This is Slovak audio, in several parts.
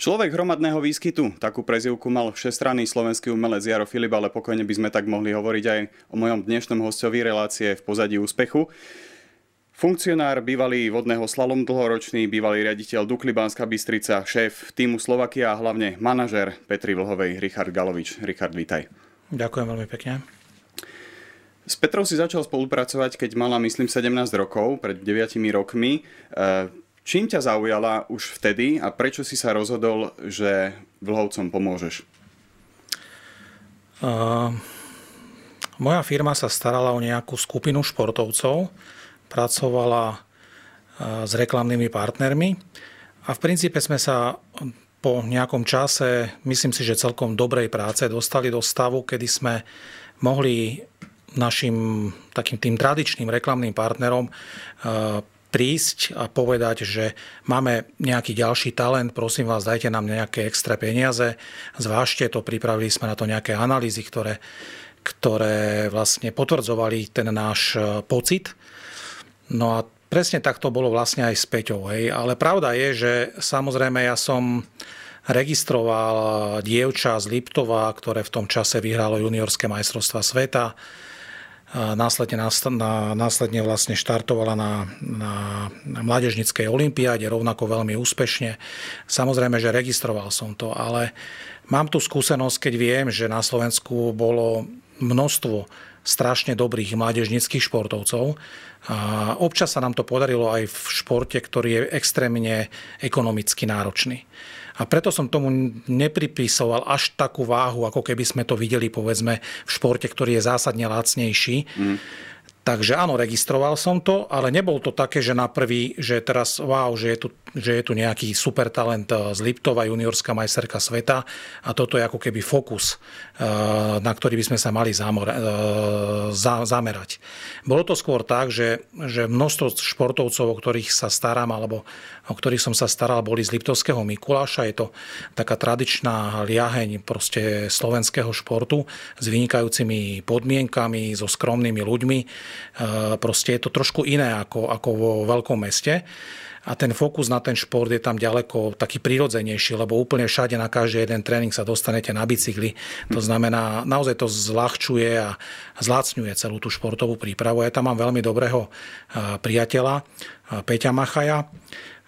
Človek hromadného výskytu, takú prezivku mal všestranný slovenský umelec Jaro Filip, ale pokojne by sme tak mohli hovoriť aj o mojom dnešnom hostovi relácie v pozadí úspechu. Funkcionár, bývalý vodného slalom dlhoročný, bývalý riaditeľ Dukli Banská Bystrica, šéf týmu Slovakia a hlavne manažer Petri Vlhovej, Richard Galovič. Richard, vítaj. Ďakujem veľmi pekne. S Petrou si začal spolupracovať, keď mala, myslím, 17 rokov, pred 9 rokmi. E, Čím ťa zaujala už vtedy a prečo si sa rozhodol, že vlhovcom pomôžeš? Uh, moja firma sa starala o nejakú skupinu športovcov, pracovala s reklamnými partnermi a v princípe sme sa po nejakom čase, myslím si, že celkom dobrej práce, dostali do stavu, kedy sme mohli našim takým tým tradičným reklamným partnerom prísť a povedať, že máme nejaký ďalší talent, prosím vás, dajte nám nejaké extra peniaze, zvážte to, pripravili sme na to nejaké analýzy, ktoré, ktoré vlastne potvrdzovali ten náš e, pocit. No a presne tak to bolo vlastne aj s Peťou. Hej. Ale pravda je, že samozrejme ja som registroval dievča z Liptova, ktoré v tom čase vyhralo juniorské majstrovstva sveta následne, následne vlastne štartovala na, na, mládežnickej olimpiáde, rovnako veľmi úspešne. Samozrejme, že registroval som to, ale mám tu skúsenosť, keď viem, že na Slovensku bolo množstvo strašne dobrých mládežnických športovcov. A občas sa nám to podarilo aj v športe, ktorý je extrémne ekonomicky náročný. A preto som tomu nepripísoval až takú váhu, ako keby sme to videli povedzme v športe, ktorý je zásadne lacnejší. Mm. Takže áno, registroval som to, ale nebol to také, že na prvý, že teraz wow, že je tu, že je tu nejaký super talent eh, z Liptova, juniorská majsterka sveta a toto je ako keby fokus, eh, na ktorý by sme sa mali eh, zamerať. Bolo to skôr tak, že, že množstvo športovcov, o ktorých sa starám, alebo o ktorých som sa staral, boli z Liptovského Mikuláša. Je to taká tradičná liaheň proste slovenského športu s vynikajúcimi podmienkami, so skromnými ľuďmi proste je to trošku iné ako, ako vo veľkom meste a ten fokus na ten šport je tam ďaleko taký prirodzenejší, lebo úplne všade na každý jeden tréning sa dostanete na bicykli. To znamená, naozaj to zľahčuje a zlácňuje celú tú športovú prípravu. Ja tam mám veľmi dobrého priateľa, Peťa Machaja,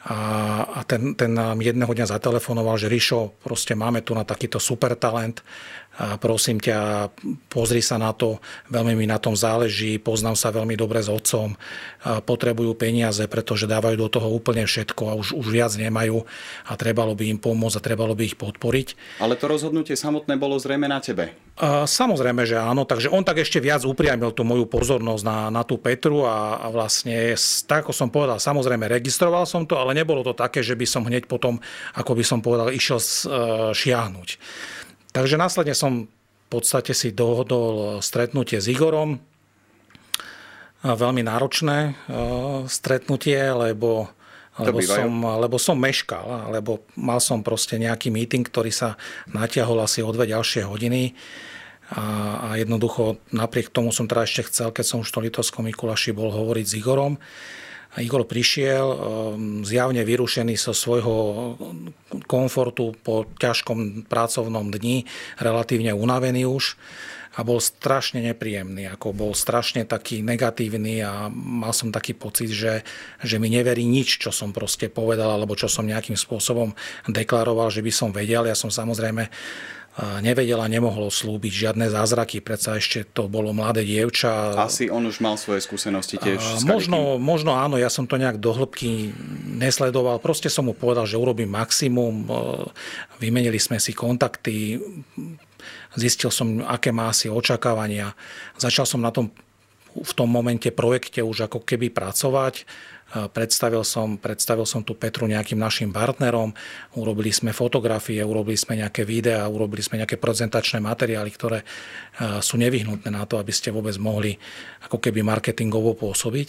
a, ten, ten nám jedného dňa zatelefonoval, že Rišo, proste máme tu na takýto super talent, a prosím ťa, pozri sa na to, veľmi mi na tom záleží, poznám sa veľmi dobre s otcom, potrebujú peniaze, pretože dávajú do toho úplne všetko a už, už viac nemajú a trebalo by im pomôcť a trebalo by ich podporiť. Ale to rozhodnutie samotné bolo zrejme na tebe. A, samozrejme, že áno, takže on tak ešte viac upriamil tú moju pozornosť na, na tú Petru a, a vlastne, tak ako som povedal, samozrejme registroval som to, ale nebolo to také, že by som hneď potom, ako by som povedal, išiel e, šiahnuť. Takže následne som v podstate si dohodol stretnutie s Igorom. Veľmi náročné e, stretnutie, lebo lebo som, lebo som meškal, lebo mal som proste nejaký meeting, ktorý sa natiahol asi o dve ďalšie hodiny. A, a jednoducho napriek tomu som teda ešte chcel, keď som už v Litovskom Mikuláši bol hovoriť s Igorom, Igor prišiel um, zjavne vyrušený zo svojho komfortu po ťažkom pracovnom dni, relatívne unavený už a bol strašne nepríjemný, ako bol strašne taký negatívny a mal som taký pocit, že, že mi neverí nič, čo som proste povedal alebo čo som nejakým spôsobom deklaroval, že by som vedel. Ja som samozrejme nevedel a nemohol slúbiť žiadne zázraky, predsa ešte to bolo mladé dievča. Asi on už mal svoje skúsenosti tiež s možno, možno áno, ja som to nejak do hĺbky nesledoval, proste som mu povedal, že urobím maximum, vymenili sme si kontakty, zistil som, aké má asi očakávania. Začal som na tom v tom momente projekte už ako keby pracovať. Predstavil som, predstavil som tu Petru nejakým našim partnerom, urobili sme fotografie, urobili sme nejaké videá, urobili sme nejaké prezentačné materiály, ktoré sú nevyhnutné na to, aby ste vôbec mohli ako keby marketingovo pôsobiť.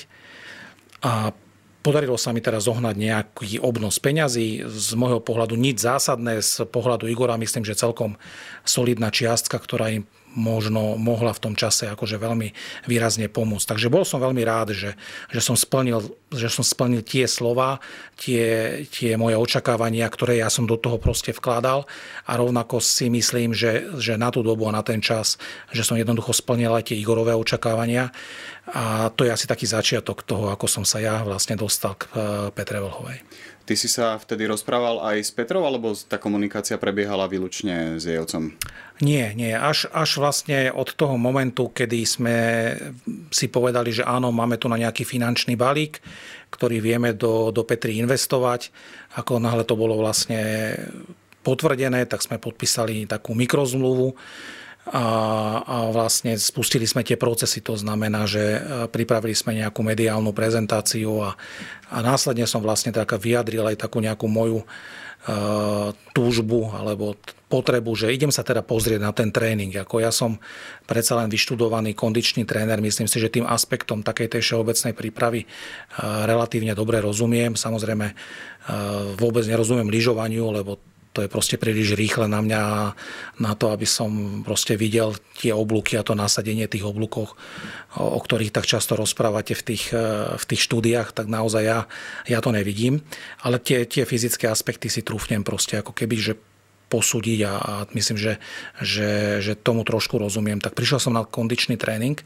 A Podarilo sa mi teraz zohnať nejaký obnos peňazí. Z môjho pohľadu nič zásadné, z pohľadu Igora myslím, že celkom solidná čiastka, ktorá im možno mohla v tom čase akože veľmi výrazne pomôcť. Takže bol som veľmi rád, že, že, som, splnil, že som splnil tie slova, tie, tie moje očakávania, ktoré ja som do toho proste vkladal a rovnako si myslím, že, že na tú dobu a na ten čas, že som jednoducho splnil aj tie Igorové očakávania a to je asi taký začiatok toho, ako som sa ja vlastne dostal k eh, Petre Vlhovej. Ty si sa vtedy rozprával aj s Petrou, alebo tá komunikácia prebiehala výlučne s jej otcom? Nie, nie. Až, až vlastne od toho momentu, kedy sme si povedali, že áno, máme tu na nejaký finančný balík, ktorý vieme do, do Petry investovať. Ako náhle to bolo vlastne potvrdené, tak sme podpísali takú mikrozmluvu a, a vlastne spustili sme tie procesy. To znamená, že e, pripravili sme nejakú mediálnu prezentáciu a, a následne som vlastne tak vyjadril aj takú nejakú moju uh, túžbu alebo potrebu, že idem sa teda pozrieť na ten tréning. Ako ja som predsa len vyštudovaný kondičný tréner, myslím si, že tým aspektom takej tej všeobecnej prípravy uh, relatívne dobre rozumiem. Samozrejme uh, vôbec nerozumiem lyžovaniu, lebo to je proste príliš rýchle na mňa na to, aby som proste videl tie oblúky a to nasadenie tých oblúkov, o, ktorých tak často rozprávate v tých, e, v tých štúdiách, tak naozaj ja, ja to nevidím. Ale tie, tie fyzické aspekty si trúfnem proste ako keby, že posúdiť a, a myslím, že, že, že tomu trošku rozumiem. Tak prišiel som na kondičný tréning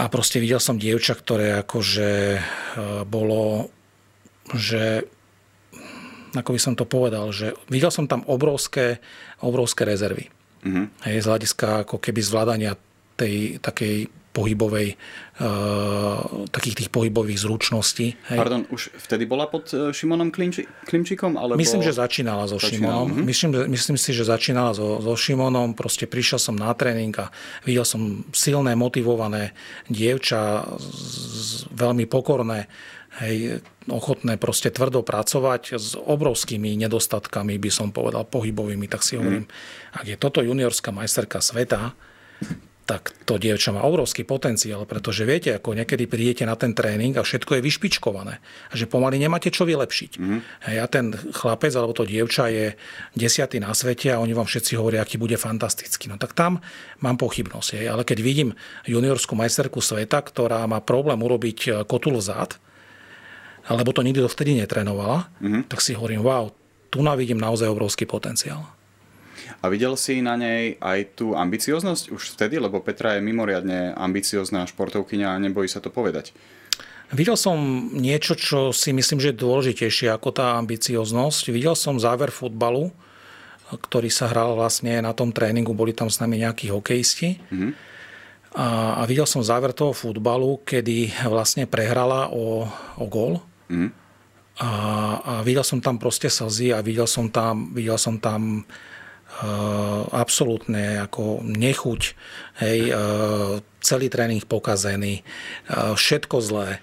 a proste videl som dievča, ktoré akože e, bolo, že ako by som to povedal, že videl som tam obrovské, obrovské rezervy. Mm-hmm. Hej, z hľadiska ako keby zvládania tej takej pohybovej, uh, takých tých pohybových zručností. Hej. Pardon, už vtedy bola pod e, Šimonom Klimči, Klimčikom? Alebo... Myslím, že začínala so začínala, Šimonom. Uh-huh. Myslím, myslím si, že začínala so, so Šimonom. Proste prišiel som na tréning a videl som silné, motivované dievča, z, veľmi pokorné, hej, ochotné proste tvrdo pracovať s obrovskými nedostatkami, by som povedal, pohybovými, tak si hovorím, mm. ak je toto juniorská majsterka sveta, tak to dievča má obrovský potenciál, pretože viete, ako niekedy prídete na ten tréning a všetko je vyšpičkované a že pomaly nemáte čo vylepšiť. Mm. A ten chlapec alebo to dievča je desiatý na svete a oni vám všetci hovoria, aký bude fantastický. No tak tam mám pochybnosť. Ale keď vidím juniorskú majsterku sveta, ktorá má problém urobiť kotul vzad, alebo to nikdy dovtedy netrenovala, mm-hmm. tak si hovorím, wow, tu navidím naozaj obrovský potenciál. A videl si na nej aj tú ambicioznosť už vtedy, lebo Petra je mimoriadne ambiciozná športovkyňa a nebojí sa to povedať. Videl som niečo, čo si myslím, že je dôležitejšie ako tá ambicioznosť. Videl som záver futbalu, ktorý sa hral vlastne na tom tréningu, boli tam s nami nejakí hokejisti. Mm-hmm. A, a videl som záver toho futbalu, kedy vlastne prehrala o, o gól A, a videl som tam proste slzy a videl som tam, videl som tam uh, absolútne ako nechuť, hej, uh, celý tréning pokazený, uh, všetko zlé.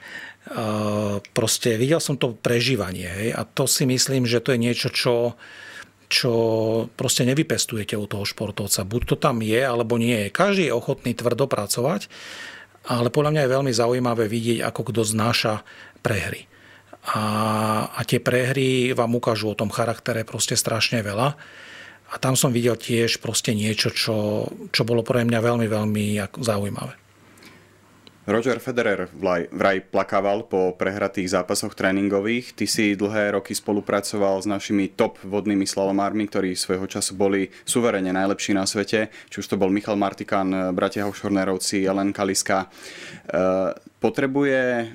Proste videl som to prežívanie hej, a to si myslím, že to je niečo, čo, čo proste nevypestujete u toho športovca. Buď to tam je, alebo nie je. Každý je ochotný tvrdo pracovať, ale podľa mňa je veľmi zaujímavé vidieť, ako kto znáša prehry a, a tie prehry vám ukážu o tom charaktere proste strašne veľa. A tam som videl tiež proste niečo, čo, čo bolo pre mňa veľmi, veľmi zaujímavé. Roger Federer vraj plakával po prehratých zápasoch tréningových. Ty si dlhé roky spolupracoval s našimi top vodnými slalomármi, ktorí svojho času boli suverene najlepší na svete. Či už to bol Michal Martikan, bratia Hošornerovci, Ellen Kaliska. E, potrebuje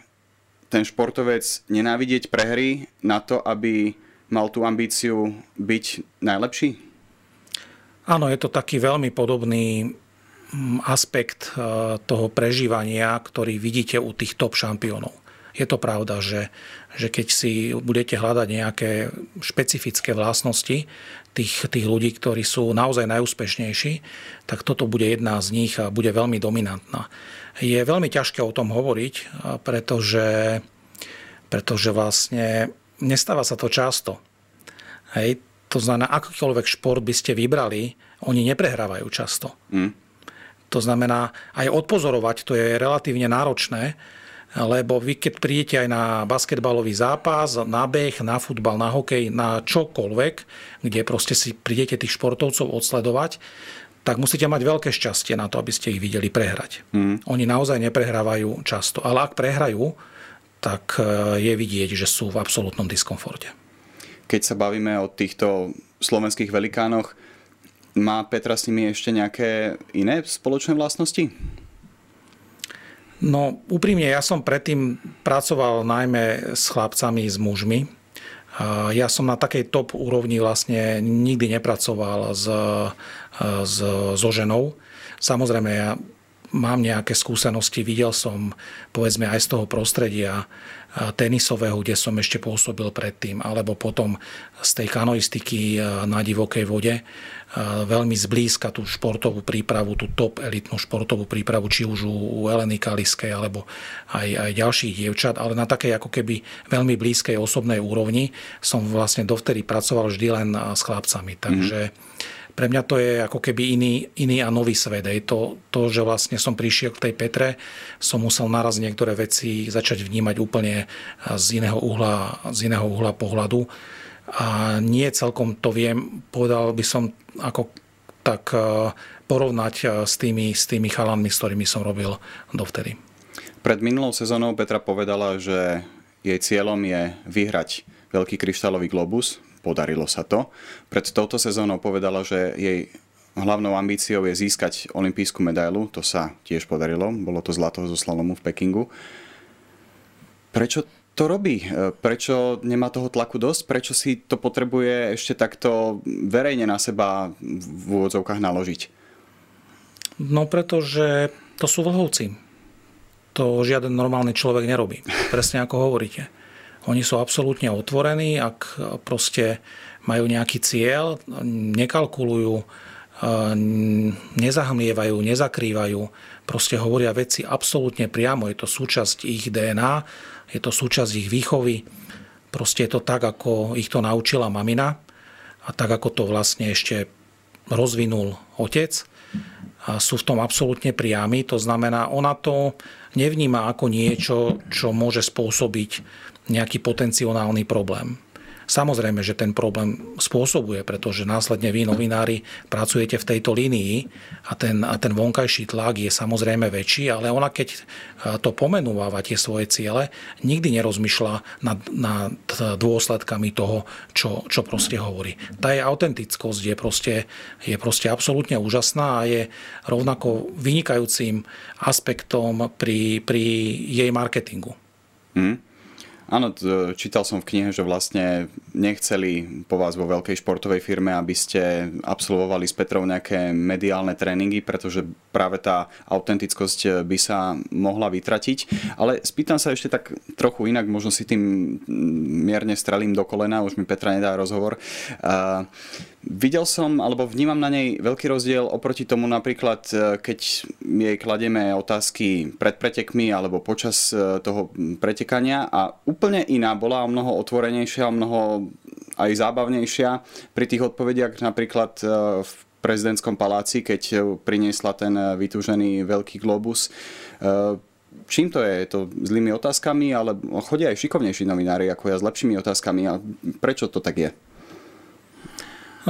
ten športovec nenávidieť prehry na to, aby mal tú ambíciu byť najlepší? Áno, je to taký veľmi podobný mm, aspekt e, toho prežívania, ktorý vidíte u tých top šampiónov. Je to pravda, že, že keď si budete hľadať nejaké špecifické vlastnosti tých, tých ľudí, ktorí sú naozaj najúspešnejší, tak toto bude jedna z nich a bude veľmi dominantná je veľmi ťažké o tom hovoriť, pretože, pretože vlastne nestáva sa to často. Hej, to znamená, akýkoľvek šport by ste vybrali, oni neprehrávajú často. Mm. To znamená, aj odpozorovať to je relatívne náročné, lebo vy keď prídete aj na basketbalový zápas, na beh, na futbal, na hokej, na čokoľvek, kde proste si prídete tých športovcov odsledovať, tak musíte mať veľké šťastie na to, aby ste ich videli prehrať. Mm. Oni naozaj neprehrávajú často, ale ak prehrajú, tak e, je vidieť, že sú v absolútnom diskomforte. Keď sa bavíme o týchto slovenských velikánoch, má Petra s nimi ešte nejaké iné spoločné vlastnosti? No úprimne, ja som predtým pracoval najmä s chlapcami, s mužmi. Ja som na takej top úrovni vlastne nikdy nepracoval s, s, so ženou. Samozrejme, ja mám nejaké skúsenosti, videl som povedzme aj z toho prostredia tenisového, kde som ešte pôsobil predtým, alebo potom z tej kanoistiky na divokej vode veľmi zblízka tú športovú prípravu, tú top elitnú športovú prípravu, či už u Eleny Kaliskej alebo aj, aj ďalších dievčat, ale na takej ako keby veľmi blízkej osobnej úrovni som vlastne dovtedy pracoval vždy len s chlapcami. Takže mm-hmm. Pre mňa to je ako keby iný, iný a nový svet. Je to, to, že vlastne som prišiel k tej Petre, som musel naraz niektoré veci začať vnímať úplne z iného uhla, z iného uhla pohľadu a nie celkom to viem, povedal by som ako tak e, porovnať e, s tými, s tými chalanmi, s ktorými som robil dovtedy. Pred minulou sezónou Petra povedala, že jej cieľom je vyhrať veľký kryštálový globus. Podarilo sa to. Pred touto sezónou povedala, že jej hlavnou ambíciou je získať olimpijskú medailu. To sa tiež podarilo. Bolo to zlato zo slalomu v Pekingu. Prečo to robí? E, prečo nemá toho tlaku dosť? Prečo si to potrebuje ešte takto verejne na seba v úvodzovkách naložiť? No pretože to sú vlhovci. To žiaden normálny človek nerobí. Presne ako hovoríte. Oni sú absolútne otvorení, ak proste majú nejaký cieľ, nekalkulujú, e, nezahmlievajú, nezakrývajú, proste hovoria veci absolútne priamo, je to súčasť ich DNA je to súčasť ich výchovy. Proste je to tak, ako ich to naučila mamina a tak, ako to vlastne ešte rozvinul otec. A sú v tom absolútne priami. To znamená, ona to nevníma ako niečo, čo môže spôsobiť nejaký potenciálny problém. Samozrejme, že ten problém spôsobuje, pretože následne vy, novinári, pracujete v tejto línii a ten, a ten vonkajší tlak je samozrejme väčší, ale ona keď e, to pomenúva tie svoje ciele, nikdy nerozmýšľa nad, nad dôsledkami toho, čo, čo proste hovorí. Tá je autentickosť je proste, je proste absolútne úžasná a je rovnako vynikajúcim aspektom pri, pri jej marketingu. Mm. Áno, čítal som v knihe, že vlastne nechceli po vás vo veľkej športovej firme, aby ste absolvovali s Petrou nejaké mediálne tréningy, pretože práve tá autentickosť by sa mohla vytratiť. Ale spýtam sa ešte tak trochu inak, možno si tým mierne strelím do kolena, už mi Petra nedá rozhovor. Videl som, alebo vnímam na nej veľký rozdiel oproti tomu napríklad, e, keď jej kladieme otázky pred pretekmi alebo počas e, toho pretekania a úplne iná bola, o mnoho otvorenejšia, o mnoho aj zábavnejšia pri tých odpovediach napríklad e, v prezidentskom paláci, keď priniesla ten vytúžený veľký globus. Čím to? Je to zlými otázkami, ale chodia aj šikovnejší novinári ako ja s lepšími otázkami. A prečo to tak je?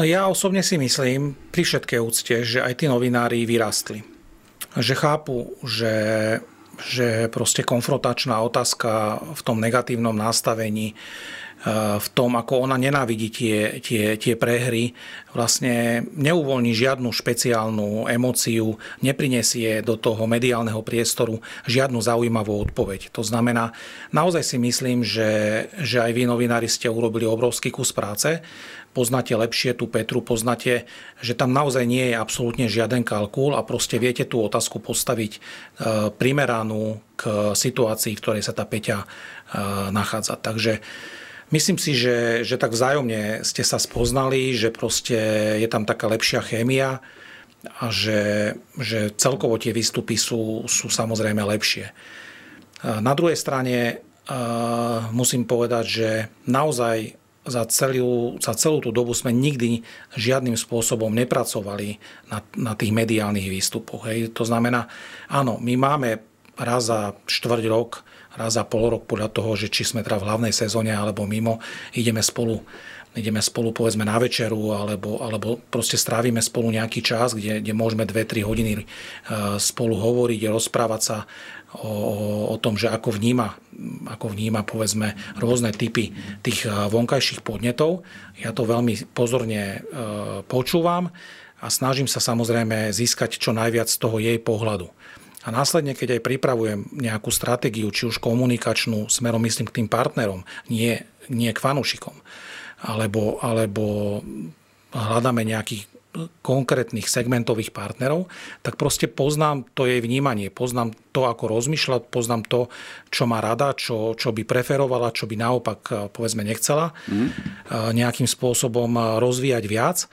No ja osobne si myslím, pri všetkej úcte, že aj tí novinári vyrastli. Že chápu, že, že proste konfrontačná otázka v tom negatívnom nastavení, eh, v tom, ako ona nenávidí tie, tie, tie prehry, vlastne neuvoľní žiadnu špeciálnu emóciu, neprinesie do toho mediálneho priestoru žiadnu zaujímavú odpoveď. To znamená, naozaj si myslím, že, že aj vy novinári ste urobili obrovský kus práce, poznáte lepšie tú Petru, poznáte, že tam naozaj nie je absolútne žiaden kalkul a proste viete tú otázku postaviť e, primeranú k situácii, v ktorej sa tá Peťa e, nachádza. Takže myslím si, že, že tak vzájomne ste sa spoznali, že proste je tam taká lepšia chémia a že, že celkovo tie výstupy sú, sú samozrejme lepšie. E, na druhej strane musím povedať, že naozaj za celú, za celú tú dobu sme nikdy žiadnym spôsobom nepracovali na, na tých mediálnych výstupoch. Hej. To znamená, áno, my máme raz za štvrť rok, raz za pol rok podľa toho, že či sme teda v hlavnej sezóne alebo mimo, ideme spolu ideme spolu povedzme na večeru alebo, alebo proste strávime spolu nejaký čas, kde, kde môžeme 2-3 hodiny e, spolu hovoriť, rozprávať sa o, o tom, že ako vníma, ako vníma povedzme rôzne typy tých e, vonkajších podnetov. Ja to veľmi pozorne e, počúvam a snažím sa samozrejme získať čo najviac z toho jej pohľadu. A následne, keď aj pripravujem nejakú stratégiu, či už komunikačnú, smerom myslím k tým partnerom, nie, nie k fanúšikom, alebo, alebo hľadáme nejakých konkrétnych segmentových partnerov, tak proste poznám to jej vnímanie, poznám to, ako rozmýšľa, poznám to, čo má rada, čo, čo by preferovala, čo by naopak povedzme nechcela mm. nejakým spôsobom rozvíjať viac.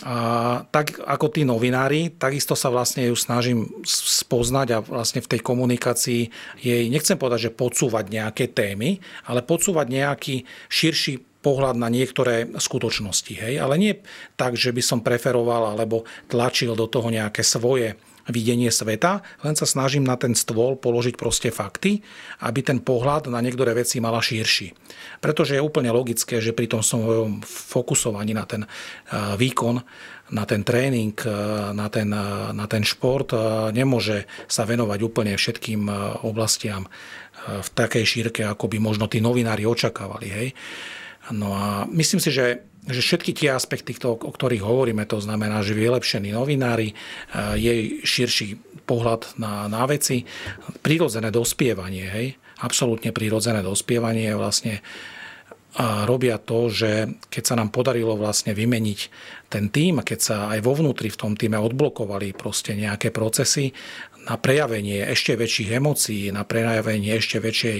A tak ako tí novinári, takisto sa vlastne ju snažím spoznať a vlastne v tej komunikácii jej, nechcem povedať, že podsúvať nejaké témy, ale podsúvať nejaký širší pohľad na niektoré skutočnosti. Hej? Ale nie tak, že by som preferoval alebo tlačil do toho nejaké svoje videnie sveta, len sa snažím na ten stôl položiť proste fakty, aby ten pohľad na niektoré veci mala širší. Pretože je úplne logické, že pri tom svojom fokusovaní na ten výkon, na ten tréning, na ten, na ten šport nemôže sa venovať úplne všetkým oblastiam v takej šírke, ako by možno tí novinári očakávali. Hej. No a myslím si, že že všetky tie aspekty, o ktorých hovoríme, to znamená, že vylepšení novinári, e, jej širší pohľad na, na veci, prírodzené dospievanie, hej, absolútne prírodzené dospievanie vlastne a robia to, že keď sa nám podarilo vlastne vymeniť ten tým keď sa aj vo vnútri v tom týme odblokovali proste nejaké procesy na prejavenie ešte väčších emócií, na prejavenie ešte väčšej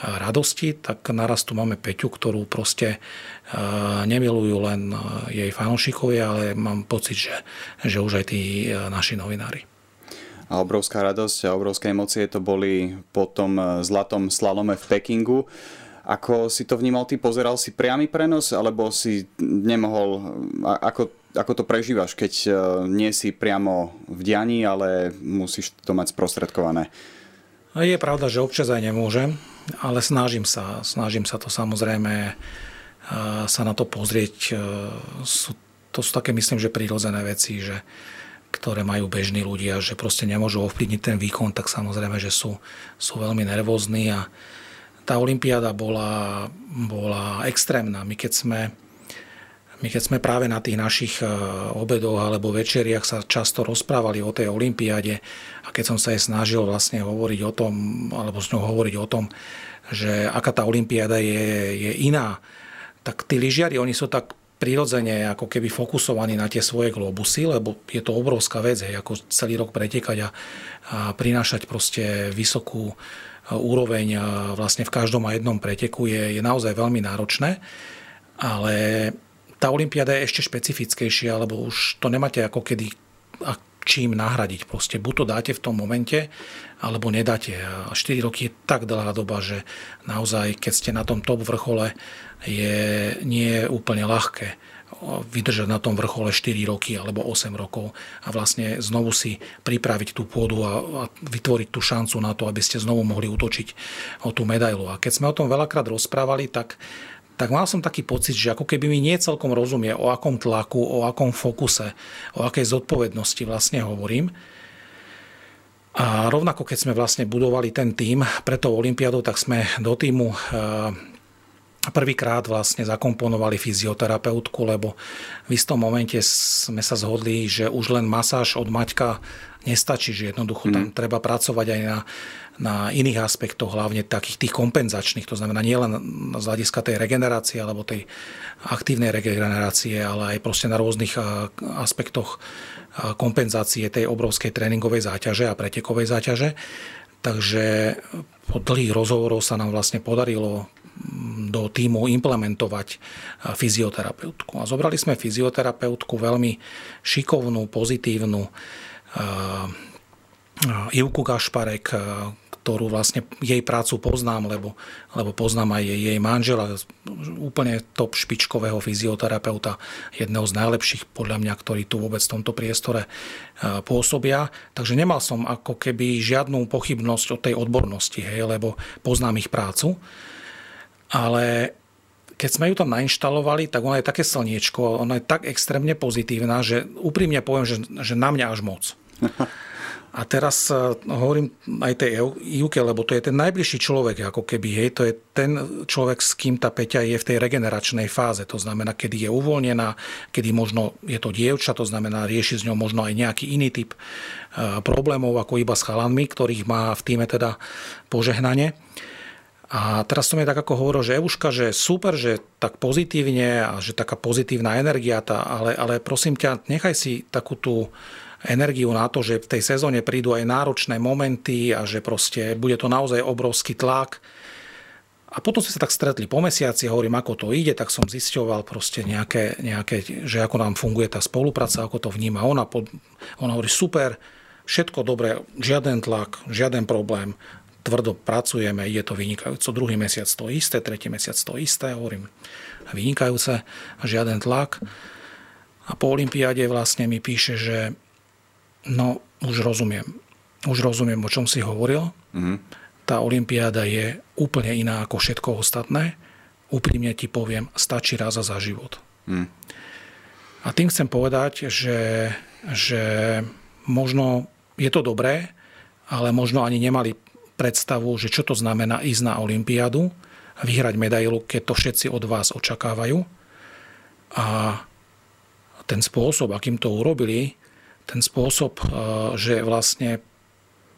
radosti, tak naraz tu máme Peťu, ktorú proste nemilujú len jej fanúšikovia, ale mám pocit, že, že už aj tí naši novinári. A obrovská radosť a obrovské emócie to boli po tom zlatom slalome v Pekingu. Ako si to vnímal ty? Pozeral si priamy prenos, alebo si nemohol... Ako, ako to prežívaš, keď e, nie si priamo v dianí, ale musíš to mať sprostredkované? Je pravda, že občas aj nemôžem, ale snažím sa. Snažím sa to samozrejme e, sa na to pozrieť. E, to sú také, myslím, že prírodzené veci, že ktoré majú bežní ľudia, že proste nemôžu ovplyvniť ten výkon, tak samozrejme, že sú, sú veľmi nervózni a, tá olimpiáda bola, bola extrémna. My keď sme my keď sme práve na tých našich e, obedoch alebo večeriach sa často rozprávali o tej olimpiáde a keď som sa aj snažil vlastne hovoriť o tom, alebo s ňou hovoriť o tom, že aká tá olimpiáda je, je iná, tak tí lyžiari, oni sú tak prirodzene ako keby fokusovaní na tie svoje globusy, lebo je to obrovská vec, hej, ako celý rok pretekať a, a prinášať proste vysokú úroveň vlastne v každom a jednom preteku je, je naozaj veľmi náročné, ale tá Olympiáda je ešte špecifickejšia, lebo už to nemáte ako kedy a čím nahradiť. Proste buď to dáte v tom momente, alebo nedáte. A 4 roky je tak dlhá doba, že naozaj, keď ste na tom top vrchole, je nie je úplne ľahké vydržať na tom vrchole 4 roky alebo 8 rokov a vlastne znovu si pripraviť tú pôdu a, a vytvoriť tú šancu na to, aby ste znovu mohli utočiť o tú medailu. A keď sme o tom veľakrát rozprávali, tak tak mal som taký pocit, že ako keby mi nie celkom rozumie, o akom tlaku, o akom fokuse, o akej zodpovednosti vlastne hovorím. A rovnako keď sme vlastne budovali ten tým pre tou olympiádou, tak sme do týmu prvýkrát vlastne zakomponovali fyzioterapeutku, lebo v istom momente sme sa zhodli, že už len masáž od Maťka nestačí, že jednoducho mm. tam treba pracovať aj na, na iných aspektoch, hlavne takých tých kompenzačných, to znamená nielen z hľadiska tej regenerácie alebo tej aktívnej regenerácie, ale aj proste na rôznych aspektoch kompenzácie tej obrovskej tréningovej záťaže a pretekovej záťaže. Takže po dlhých rozhovoroch sa nám vlastne podarilo do týmu implementovať fyzioterapeutku. A zobrali sme fyzioterapeutku veľmi šikovnú, pozitívnu, Ivku Gašparek, ktorú vlastne jej prácu poznám, lebo, lebo poznám aj jej, jej manžela, úplne top špičkového fyzioterapeuta, jedného z najlepších podľa mňa, ktorí tu vôbec v tomto priestore pôsobia. Takže nemal som ako keby žiadnu pochybnosť o tej odbornosti, hej, lebo poznám ich prácu. Ale keď sme ju tam nainštalovali, tak ona je také slniečko, ona je tak extrémne pozitívna, že úprimne poviem, že, že na mňa až moc. A teraz uh, hovorím aj tej Juke, lebo to je ten najbližší človek, ako keby, hej, to je ten človek, s kým tá Peťa je v tej regeneračnej fáze. To znamená, kedy je uvoľnená, kedy možno je to dievča, to znamená, rieši s ňou možno aj nejaký iný typ uh, problémov, ako iba s chalanmi, ktorých má v týme teda požehnanie. A teraz som je tak ako hovoril, že Evuška, že super, že tak pozitívne a že taká pozitívna energia, tá, ale, ale prosím ťa, nechaj si takú tú energiu na to, že v tej sezóne prídu aj náročné momenty a že proste bude to naozaj obrovský tlak. A potom sme sa tak stretli po mesiaci, hovorím, ako to ide, tak som zisťoval proste nejaké, nejaké, že ako nám funguje tá spolupráca, ako to vníma. Ona, ona hovorí, super, všetko dobré, žiaden tlak, žiaden problém, tvrdo pracujeme, ide to vynikajúco. Druhý mesiac to isté, tretí mesiac to isté, hovorím, vynikajúce, žiaden tlak. A po olympiáde vlastne mi píše, že No, už rozumiem. Už rozumiem, o čom si hovoril. Mm-hmm. Tá olimpiáda je úplne iná ako všetko ostatné. Úprimne ti poviem, stačí raz za život. Mm. A tým chcem povedať, že, že možno je to dobré, ale možno ani nemali predstavu, že čo to znamená ísť na olympiádu, vyhrať medailu, keď to všetci od vás očakávajú. A ten spôsob, akým to urobili, ten spôsob, eh, že vlastne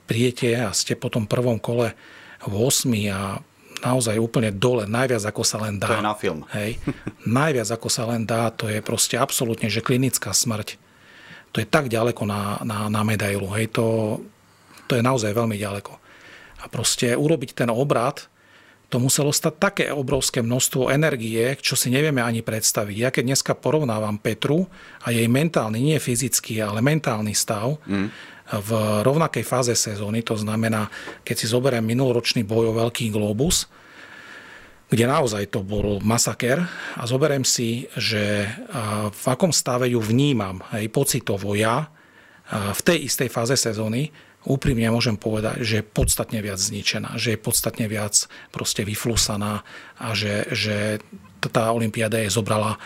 príjete a ste po tom prvom kole v 8 a naozaj úplne dole, najviac ako sa len dá. To je na film. Hej. Najviac ako sa len dá, to je proste absolútne, že klinická smrť. To je tak ďaleko na, na, na medailu. Hej. To, to je naozaj veľmi ďaleko. A proste urobiť ten obrad, to muselo stať také obrovské množstvo energie, čo si nevieme ani predstaviť. Ja keď dneska porovnávam Petru a jej mentálny, nie fyzický, ale mentálny stav mm. v rovnakej fáze sezóny, to znamená, keď si zoberiem minuloročný boj o Veľký globus, kde naozaj to bol masaker a zoberiem si, že v akom stave ju vnímam, aj pocitovo ja, v tej istej fáze sezóny, úprimne môžem povedať, že je podstatne viac zničená, že je podstatne viac proste vyflusaná a že, že tá olimpiáda je zobrala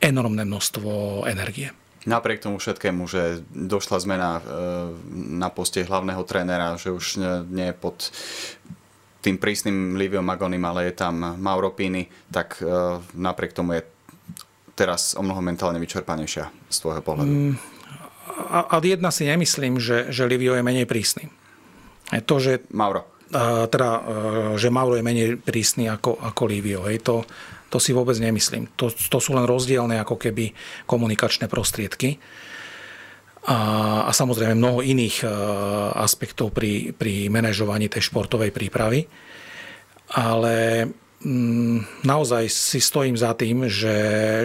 enormné množstvo energie. Napriek tomu všetkému, že došla zmena e, na poste hlavného trénera, že už nie je pod tým prísnym Livio Magonim, ale je tam Mauro Pini, tak e, napriek tomu je teraz o mnoho mentálne vyčerpanejšia z tvojho pohľadu. Mm, a jedna si nemyslím, že, že Livio je menej prísny. Je to, že... Mauro. Teda, že Mauro je menej prísny ako, ako Livio. Hej, to, to si vôbec nemyslím. To, to sú len rozdielne ako keby komunikačné prostriedky. A, a samozrejme mnoho iných aspektov pri, pri manažovaní tej športovej prípravy. Ale mm, naozaj si stojím za tým, že,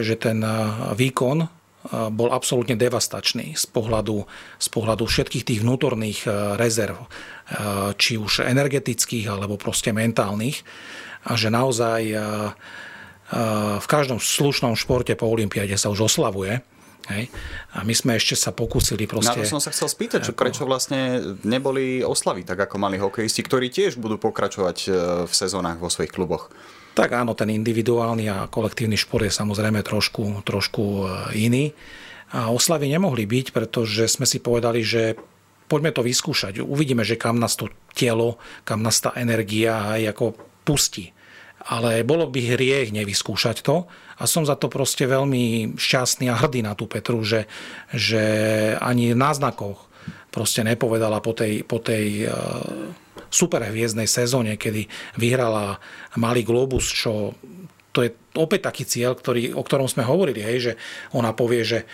že ten výkon bol absolútne devastačný z pohľadu, z pohľadu všetkých tých vnútorných e, rezerv, e, či už energetických alebo proste mentálnych. A že naozaj e, v každom slušnom športe po Olympiade sa už oslavuje. Hej. A my sme ešte sa pokúsili proste... Na to som sa chcel spýtať, ako... prečo vlastne neboli oslavy tak, ako mali hokejisti, ktorí tiež budú pokračovať v sezónach vo svojich kluboch. Tak áno, ten individuálny a kolektívny šport je samozrejme trošku, trošku e, iný. A oslavy nemohli byť, pretože sme si povedali, že poďme to vyskúšať. Uvidíme, že kam nás to telo, kam nás tá energia aj ako pustí. Ale bolo by hriech nevyskúšať to a som za to proste veľmi šťastný a hrdý na tú Petru, že, že ani v náznakoch proste nepovedala po tej, po tej e, superhviezdnej sezóne, kedy vyhrala Malý Globus, čo to je opäť taký cieľ, ktorý, o ktorom sme hovorili, hej, že ona povie, že,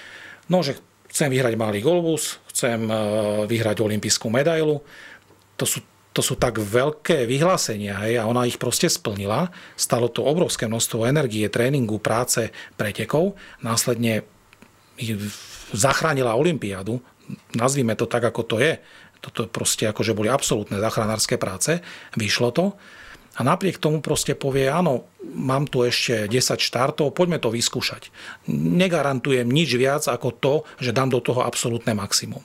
no, že chcem vyhrať Malý Globus, chcem e, vyhrať olympijskú medailu. To sú, to sú tak veľké vyhlásenia hej, a ona ich proste splnila. Stalo to obrovské množstvo energie, tréningu, práce, pretekov. Následne zachránila olympiádu nazvime to tak, ako to je. Toto proste akože boli absolútne záchranárske práce, vyšlo to. A napriek tomu proste povie, áno, mám tu ešte 10 štartov, poďme to vyskúšať. Negarantujem nič viac ako to, že dám do toho absolútne maximum.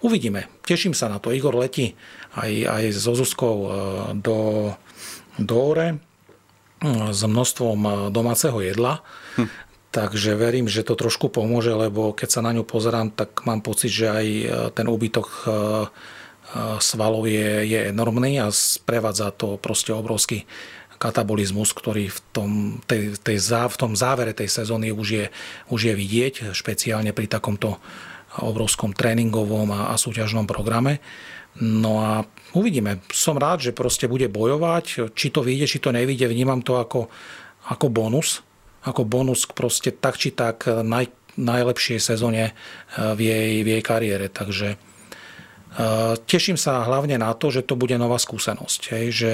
Uvidíme. Teším sa na to. Igor letí aj, aj so Zuzkou e, do, do Ore e, s množstvom e, domáceho jedla. Hm. Takže verím, že to trošku pomôže, lebo keď sa na ňu pozerám, tak mám pocit, že aj ten úbytok svalov je, je enormný a sprevádza to proste obrovský katabolizmus, ktorý v tom, tej, tej, v tom závere tej sezóny už je, už je vidieť, špeciálne pri takomto obrovskom tréningovom a, a súťažnom programe. No a uvidíme. Som rád, že proste bude bojovať. Či to vyjde, či to nevyjde, vnímam to ako, ako bonus. Ako bonus proste tak či tak naj, najlepšej sezóne eh, v jej, v jej kariére. Takže eh, teším sa hlavne na to, že to bude nová skúsenosť. Hej, že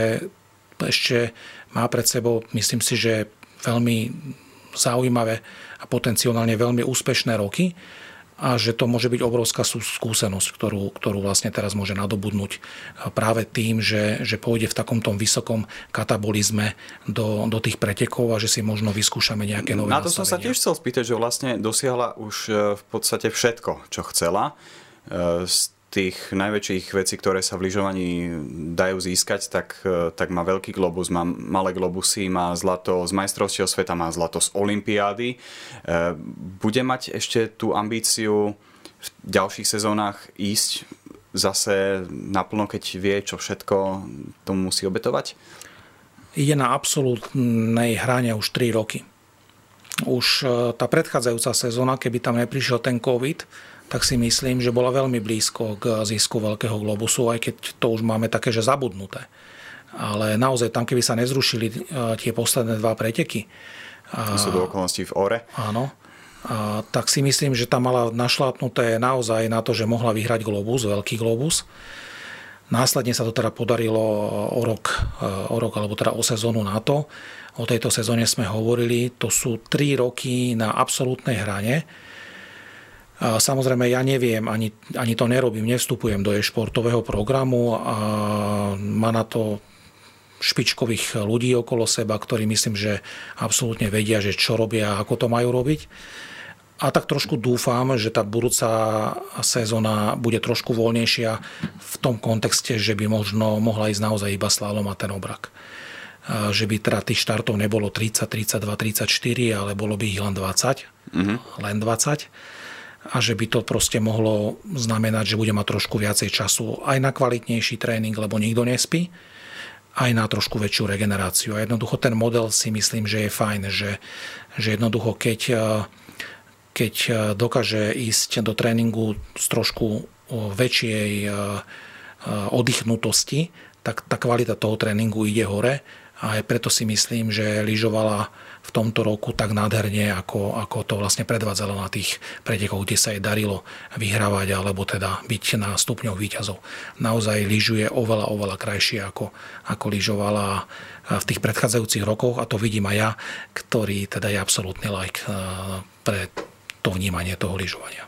ešte má pred sebou, myslím si, že veľmi zaujímavé a potenciálne veľmi úspešné roky a že to môže byť obrovská skúsenosť, ktorú, ktorú vlastne teraz môže nadobudnúť práve tým, že, že pôjde v takomto vysokom katabolizme do, do tých pretekov a že si možno vyskúšame nejaké nové Na to nastavenia. som sa tiež chcel spýtať, že vlastne dosiahla už e, v podstate všetko, čo chcela. E, tých najväčších vecí, ktoré sa v lyžovaní dajú získať, tak, e, tak má veľký globus, má malé globusy, má zlato z majstrovstiev sveta, má zlato z olympiády. E, bude mať ešte tú ambíciu v ďalších sezónach ísť zase naplno, keď vie, čo všetko tomu musí obetovať? Ide na absolútnej hrane už 3 roky. Už e, tá predchádzajúca sezóna, keby tam neprišiel ten COVID, tak si myslím, že bola veľmi blízko k zisku Veľkého globusu, aj keď to už máme také, že zabudnuté. Ale naozaj tam, keby sa nezrušili e, tie posledné dva preteky. Sú do okolností v Ore. Áno. A, tak si myslím, že tam mala našlapnuté naozaj na to, že mohla vyhrať globus, veľký globus. Následne sa to teda podarilo o rok, e, o rok alebo teda o sezónu na to. O tejto sezóne sme hovorili, to sú tri roky na absolútnej hrane Samozrejme, ja neviem, ani, ani to nerobím, nevstupujem do jej športového programu a má na to špičkových ľudí okolo seba, ktorí myslím, že absolútne vedia, že čo robia a ako to majú robiť. A tak trošku dúfam, že tá budúca sezóna bude trošku voľnejšia v tom kontexte, že by možno mohla ísť naozaj iba slalom a ten obrak. Že by teda tých štartov nebolo 30, 32, 34, ale bolo by ich len 20. Mm-hmm. Len 20 a že by to proste mohlo znamenať, že bude mať trošku viacej času aj na kvalitnejší tréning, lebo nikto nespí, aj na trošku väčšiu regeneráciu. A jednoducho ten model si myslím, že je fajn, že, že jednoducho keď, keď dokáže ísť do tréningu z trošku väčšej oddychnutosti, tak tá kvalita toho tréningu ide hore a aj preto si myslím, že lyžovala v tomto roku tak nádherne, ako, ako to vlastne predvádzalo na tých pretekoch, kde sa jej darilo vyhrávať alebo teda byť na stupňov výťazov. Naozaj lyžuje oveľa, oveľa krajšie ako, ako lyžovala v tých predchádzajúcich rokoch a to vidím aj ja, ktorý teda je absolútny like eh, pre to vnímanie toho lyžovania.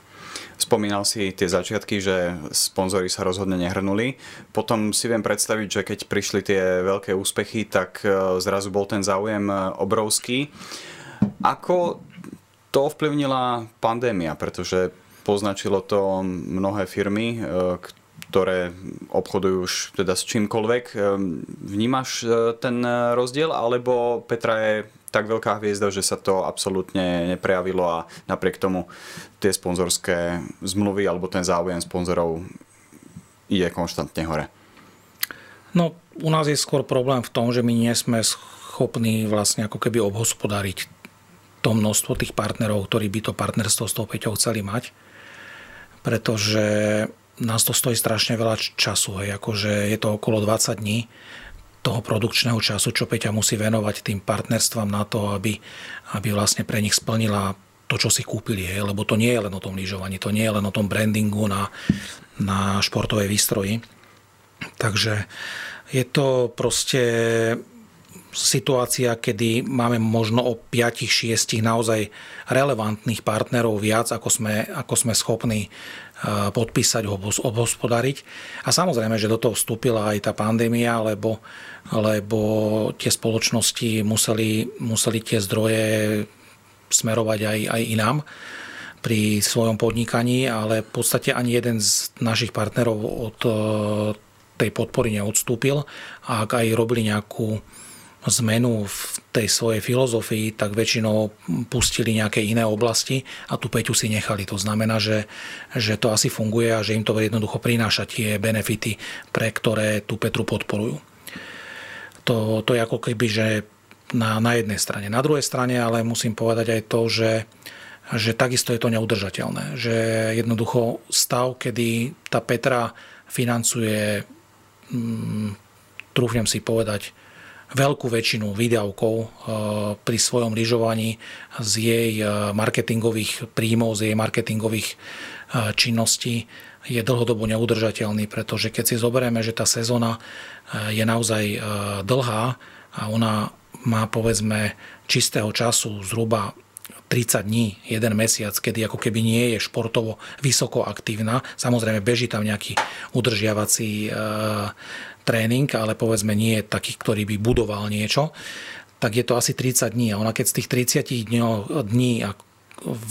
Spomínal si tie začiatky, že sponzory sa rozhodne nehrnuli. Potom si viem predstaviť, že keď prišli tie veľké úspechy, tak e, zrazu bol ten záujem e, obrovský. Ako to ovplyvnila pandémia? Pretože poznačilo to mnohé firmy, e, ktoré obchodujú už teda s čímkoľvek. Vnímaš ten rozdiel, alebo Petra je tak veľká hviezda, že sa to absolútne neprejavilo a napriek tomu tie sponzorské zmluvy alebo ten záujem sponzorov ide konštantne hore. No, u nás je skôr problém v tom, že my nie sme schopní vlastne ako keby obhospodariť to množstvo tých partnerov, ktorí by to partnerstvo s tou Peťou chceli mať. Pretože nás to stojí strašne veľa času, hej, akože je to okolo 20 dní toho produkčného času, čo Peťa musí venovať tým partnerstvám na to, aby, aby vlastne pre nich splnila to, čo si kúpili. Hej? Lebo to nie je len o tom lyžovaní, to nie je len o tom brandingu na, na športovej výstroji. Takže je to proste situácia, kedy máme možno o 5-6 naozaj relevantných partnerov viac, ako sme, ako sme schopní podpísať, obhospodariť. A samozrejme, že do toho vstúpila aj tá pandémia, lebo, lebo tie spoločnosti museli, museli tie zdroje smerovať aj, aj inám pri svojom podnikaní, ale v podstate ani jeden z našich partnerov od e, tej podpory neodstúpil a ak aj robili nejakú zmenu v tej svojej filozofii, tak väčšinou pustili nejaké iné oblasti a tú Peťu si nechali. To znamená, že, že to asi funguje a že im to jednoducho prináša tie benefity, pre ktoré tú Petru podporujú. To, to je ako keby, že na, na jednej strane. Na druhej strane ale musím povedať aj to, že, že takisto je to neudržateľné. Že jednoducho stav, kedy tá Petra financuje, hm, trúfnem si povedať, veľkú väčšinu výdavkov eh, pri svojom lyžovaní z jej eh, marketingových príjmov, z jej marketingových eh, činností je dlhodobo neudržateľný, pretože keď si zoberieme, že tá sezóna je naozaj dlhá a ona má povedzme čistého času zhruba 30 dní, jeden mesiac, kedy ako keby nie je športovo vysoko aktívna. Samozrejme beží tam nejaký udržiavací tréning, ale povedzme nie je taký, ktorý by budoval niečo, tak je to asi 30 dní. A ona keď z tých 30 dní, dní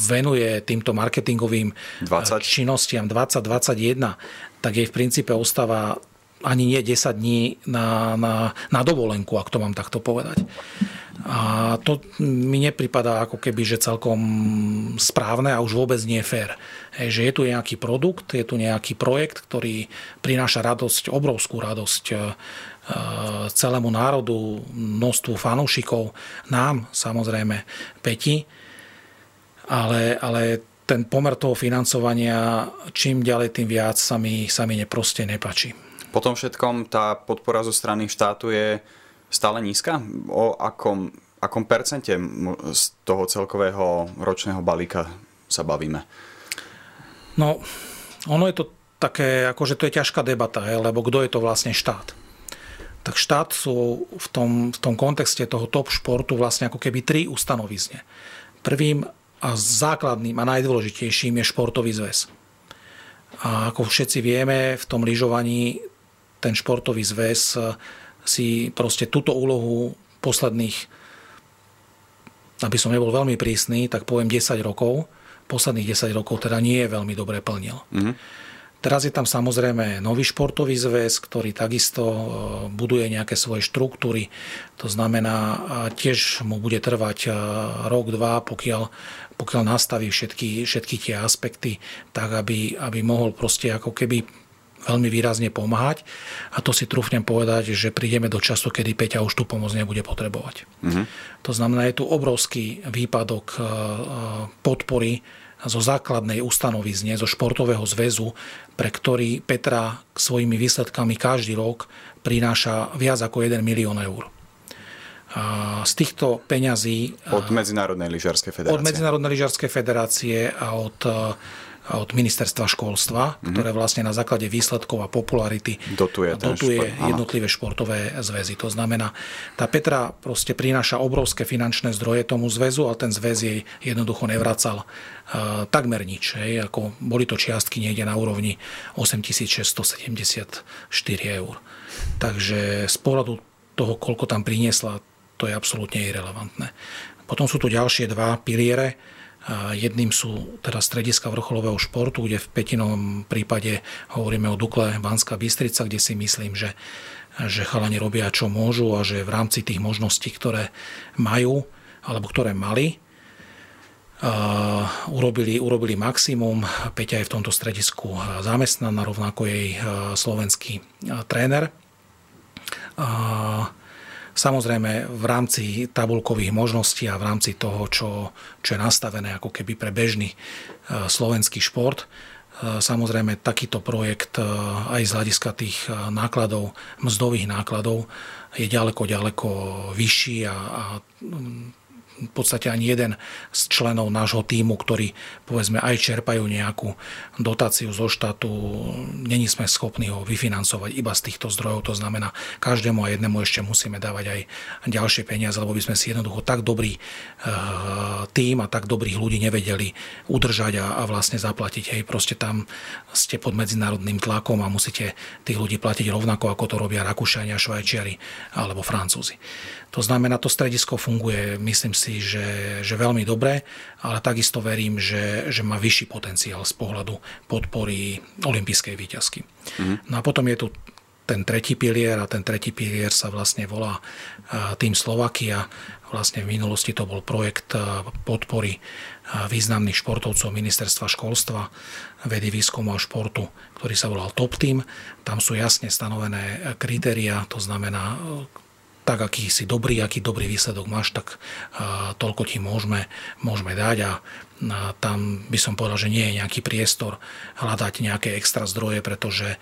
venuje týmto marketingovým 20. Eh, činnostiam 20-21, tak jej v princípe ostáva ani nie 10 dní na, na, na dovolenku, ak to mám takto povedať. A to mi nepripadá ako keby, že celkom správne a už vôbec nie fér. Hej, že je tu nejaký produkt, je tu nejaký projekt, ktorý prináša radosť, obrovskú radosť e, celému národu, množstvu fanúšikov, nám samozrejme Peti, ale, ale ten pomer toho financovania čím ďalej, tým viac sa mi, sa mi neproste nepačí. Po tom všetkom tá podpora zo strany štátu je stále nízka? O akom, akom percente z toho celkového ročného balíka sa bavíme? No, ono je to také, akože to je ťažká debata, he, lebo kto je to vlastne štát? Tak štát sú v tom, v tom kontexte toho top športu vlastne ako keby tri ustanovizne. Prvým a základným a najdôležitejším je športový zväz. A ako všetci vieme, v tom lyžovaní ten športový zväz si proste túto úlohu posledných, aby som nebol veľmi prísny, tak poviem 10 rokov, posledných 10 rokov teda nie je veľmi dobre plnil. Mm-hmm. Teraz je tam samozrejme nový športový zväz, ktorý takisto e, buduje nejaké svoje štruktúry. To znamená, tiež mu bude trvať e, rok, dva, pokiaľ, pokiaľ nastaví všetky, všetky tie aspekty, tak aby, aby mohol proste ako keby veľmi výrazne pomáhať a to si trúfnem povedať, že prídeme do času, kedy Peťa už tú pomoc nebude potrebovať. Mm-hmm. To znamená, je tu obrovský výpadok e, e, podpory zo základnej ustanovizne, zo športového zväzu, pre ktorý Petra svojimi výsledkami každý rok prináša viac ako 1 milión eur. A z týchto peňazí... Od Medzinárodnej lyžiarskej federácie. Od Medzinárodnej lyžiarskej federácie a od od ministerstva školstva, mm-hmm. ktoré vlastne na základe výsledkov a popularity dotuje, dotuje šport, jednotlivé športové zväzy. To znamená, tá Petra proste prináša obrovské finančné zdroje tomu zväzu, ale ten zväz jej jednoducho nevracal uh, takmer nič. Hej, ako boli to čiastky niekde na úrovni 8674 eur. Takže z pohľadu toho, koľko tam priniesla, to je absolútne irrelevantné. Potom sú tu ďalšie dva piliere, Jedným sú teda strediska vrcholového športu, kde v petinom prípade hovoríme o Dukle Banská Bystrica, kde si myslím, že, že chalani robia čo môžu a že v rámci tých možností, ktoré majú alebo ktoré mali, Uh, urobili, urobili maximum. Peťa je v tomto stredisku zamestnaná, rovnako jej uh, slovenský uh, tréner. Samozrejme v rámci tabulkových možností a v rámci toho, čo, čo je nastavené ako keby pre bežný e, slovenský šport. E, samozrejme takýto projekt e, aj z hľadiska tých nákladov, mzdových nákladov je ďaleko, ďaleko vyšší a, a v podstate ani jeden z členov nášho týmu, ktorí povedzme aj čerpajú nejakú dotáciu zo štátu, není sme schopní ho vyfinancovať iba z týchto zdrojov. To znamená, každému a jednému ešte musíme dávať aj ďalšie peniaze, lebo by sme si jednoducho tak dobrý eh, tým a tak dobrých ľudí nevedeli udržať a, a vlastne zaplatiť. Hej, proste tam ste pod medzinárodným tlakom a musíte tých ľudí platiť rovnako, ako to robia Rakúšania, Švajčiari alebo Francúzi. To znamená, to stredisko funguje, myslím si, že, že veľmi dobre, ale takisto verím, že, že má vyšší potenciál z pohľadu podpory olympijskej výťazky. Mm-hmm. No a potom je tu ten tretí pilier a ten tretí pilier sa vlastne volá tým Slovakia. Vlastne v minulosti to bol projekt podpory významných športovcov ministerstva školstva, vedy, výskumu a športu, ktorý sa volal Top Team. Tam sú jasne stanovené kritéria, to znamená tak, aký si dobrý, aký dobrý výsledok máš, tak toľko ti môžeme, môžeme dať a tam by som povedal, že nie je nejaký priestor hľadať nejaké extra zdroje, pretože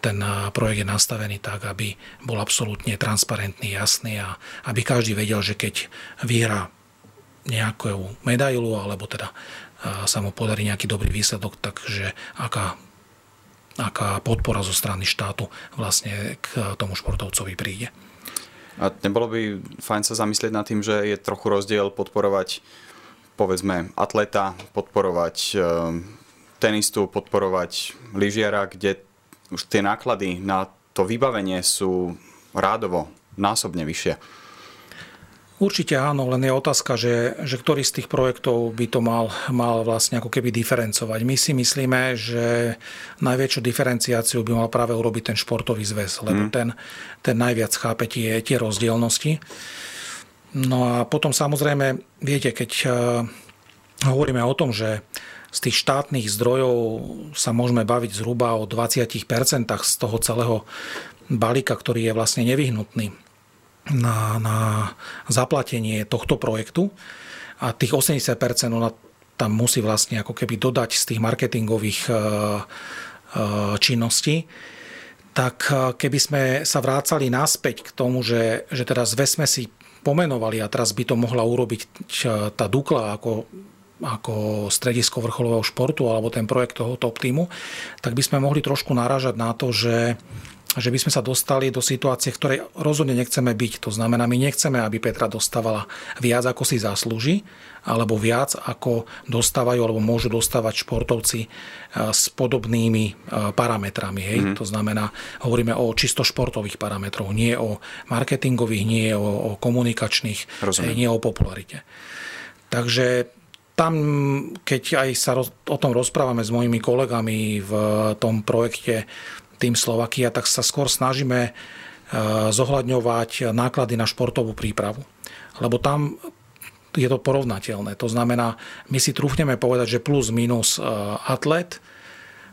ten projekt je nastavený tak, aby bol absolútne transparentný, jasný a aby každý vedel, že keď vyhrá nejakú medailu alebo teda sa mu podarí nejaký dobrý výsledok, takže aká aká podpora zo strany štátu vlastne k tomu športovcovi príde. A nebolo by fajn sa zamyslieť nad tým, že je trochu rozdiel podporovať povedzme atleta, podporovať e, tenistu, podporovať lyžiara, kde už tie náklady na to vybavenie sú rádovo násobne vyššie. Určite áno, len je otázka, že, že ktorý z tých projektov by to mal, mal vlastne ako keby diferencovať. My si myslíme, že najväčšiu diferenciáciu by mal práve urobiť ten športový zväz, lebo mm. ten, ten najviac chápe tie, tie rozdielnosti. No a potom samozrejme, viete, keď uh, hovoríme o tom, že z tých štátnych zdrojov sa môžeme baviť zhruba o 20% z toho celého balíka, ktorý je vlastne nevyhnutný na, na zaplatenie tohto projektu. A tých 80% ona tam musí vlastne ako keby dodať z tých marketingových e, e, činností, tak e, keby sme sa vrácali naspäť k tomu, že, že teraz sme si pomenovali a teraz by to mohla urobiť tá Dukla ako ako stredisko vrcholového športu alebo ten projekt toho top týmu, tak by sme mohli trošku narážať na to, že že by sme sa dostali do situácie, v ktorej rozhodne nechceme byť. To znamená, my nechceme, aby Petra dostávala viac, ako si zaslúži, alebo viac, ako dostávajú alebo môžu dostávať športovci e, s podobnými e, parametrami. Hej? Mm-hmm. To znamená, hovoríme o čisto športových parametroch, nie o marketingových, nie o, o komunikačných, hej, nie o popularite. Takže tam, keď aj sa o tom rozprávame s mojimi kolegami v tom projekte tým Slovakia, tak sa skôr snažíme e, zohľadňovať náklady na športovú prípravu. Lebo tam je to porovnateľné. To znamená, my si trúfneme povedať, že plus minus e, atlet,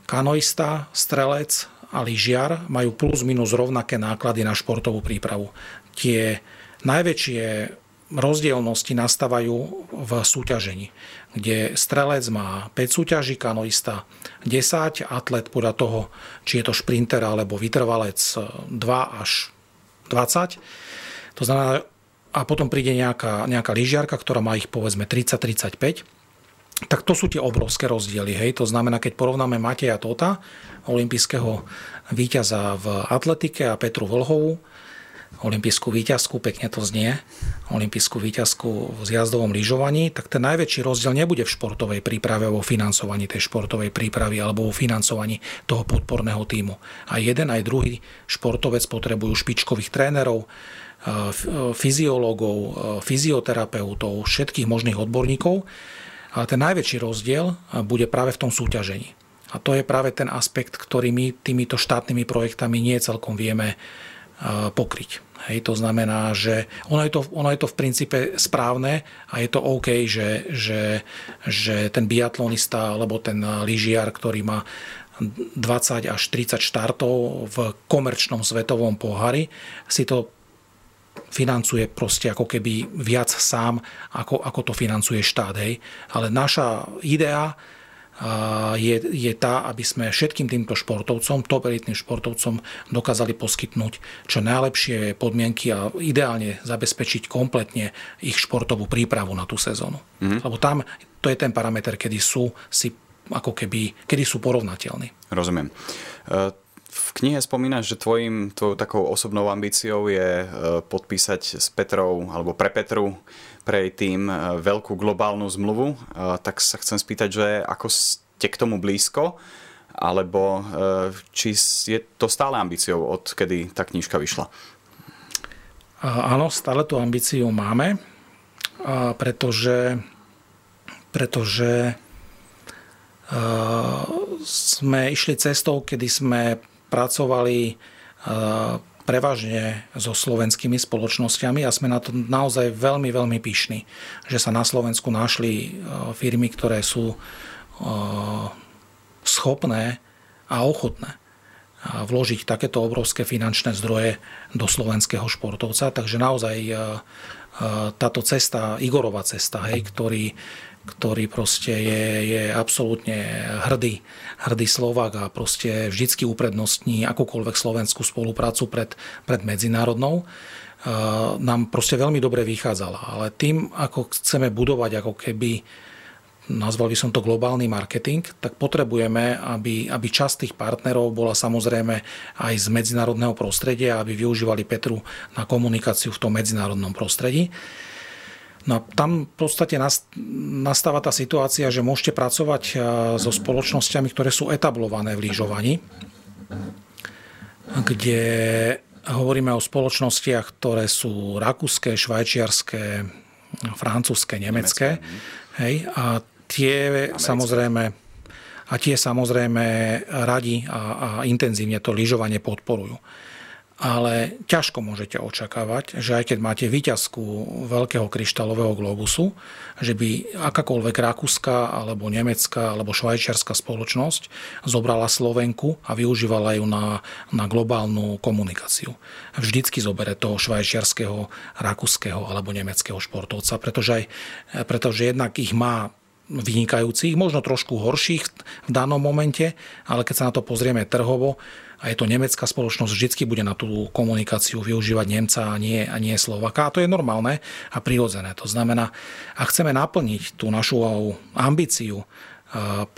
kanoista, strelec a lyžiar majú plus minus rovnaké náklady na športovú prípravu. Tie najväčšie rozdielnosti nastávajú v súťažení, kde strelec má 5 súťaží, kanoista 10, atlet podľa toho, či je to šprinter alebo vytrvalec 2 až 20. To znamená, a potom príde nejaká, nejaká lyžiarka, ktorá má ich povedzme 30-35, tak to sú tie obrovské rozdiely. Hej. To znamená, keď porovnáme Mateja Tota, olympijského víťaza v atletike a Petru Vlhovú, olympijskú výťazku, pekne to znie, olympijskú výťazku v zjazdovom lyžovaní, tak ten najväčší rozdiel nebude v športovej príprave alebo financovaní tej športovej prípravy alebo vo financovaní toho podporného týmu. A jeden aj druhý športovec potrebujú špičkových trénerov, fyziológov, fyzioterapeutov, všetkých možných odborníkov, ale ten najväčší rozdiel bude práve v tom súťažení. A to je práve ten aspekt, ktorý my týmito štátnymi projektami nie celkom vieme pokryť. Hej, to znamená, že ono je, to, ono je to v princípe správne a je to OK, že, že, že ten biatlonista alebo ten lyžiar, ktorý má 20 až 30 štartov v komerčnom svetovom pohári, si to financuje proste ako keby viac sám, ako, ako to financuje štát. Hej. Ale naša idea je, je tá, aby sme všetkým týmto športovcom, top elitným športovcom dokázali poskytnúť čo najlepšie podmienky a ideálne zabezpečiť kompletne ich športovú prípravu na tú sezónu. Mm-hmm. Lebo tam to je ten parameter, kedy sú si ako keby, kedy sú porovnateľní. Rozumiem. E, v knihe spomínaš, že tvojim, tvojou takou osobnou ambíciou je e, podpísať s Petrou, alebo pre Petru, pre jej tým e, veľkú globálnu zmluvu. Tak sa chcem spýtať, že ako ste k tomu blízko, alebo či je to stále ambíciou, od kedy tá knižka vyšla? Áno, stále tú ambíciu máme, pretože, pretože sme išli cestou, kedy sme pracovali prevažne so slovenskými spoločnosťami a sme na to naozaj veľmi, veľmi pyšní, že sa na Slovensku našli firmy, ktoré sú schopné a ochotné vložiť takéto obrovské finančné zdroje do slovenského športovca. Takže naozaj táto cesta, Igorova cesta, hej, ktorý ktorý proste je, je absolútne hrdý, hrdý Slovak a proste vždycky uprednostní akúkoľvek slovenskú spoluprácu pred, pred medzinárodnou nám proste veľmi dobre vychádzala. Ale tým, ako chceme budovať ako keby nazval by som to globálny marketing, tak potrebujeme, aby, aby časť tých partnerov bola samozrejme aj z medzinárodného prostredia, aby využívali Petru na komunikáciu v tom medzinárodnom prostredí. No tam v podstate nastáva tá situácia, že môžete pracovať e, so spoločnosťami, ktoré sú etablované v lyžovaní, kde hovoríme o spoločnostiach, ktoré sú rakúske, švajčiarske, francúzske, nemecké. Hej, a tie Americké. samozrejme a tie samozrejme radi a, a intenzívne to lyžovanie podporujú ale ťažko môžete očakávať, že aj keď máte výťazku veľkého kryštálového globusu, že by akákoľvek rakúska alebo nemecká alebo švajčiarská spoločnosť zobrala Slovenku a využívala ju na, na globálnu komunikáciu. Vždycky zobere toho švajčiarského, rakúskeho alebo nemeckého športovca, pretože, aj, pretože jednak ich má vynikajúcich, možno trošku horších v danom momente, ale keď sa na to pozrieme trhovo, a je to nemecká spoločnosť, vždycky bude na tú komunikáciu využívať Nemca a nie, a nie Slovaka. A to je normálne a prirodzené. To znamená, ak chceme naplniť tú našu ambíciu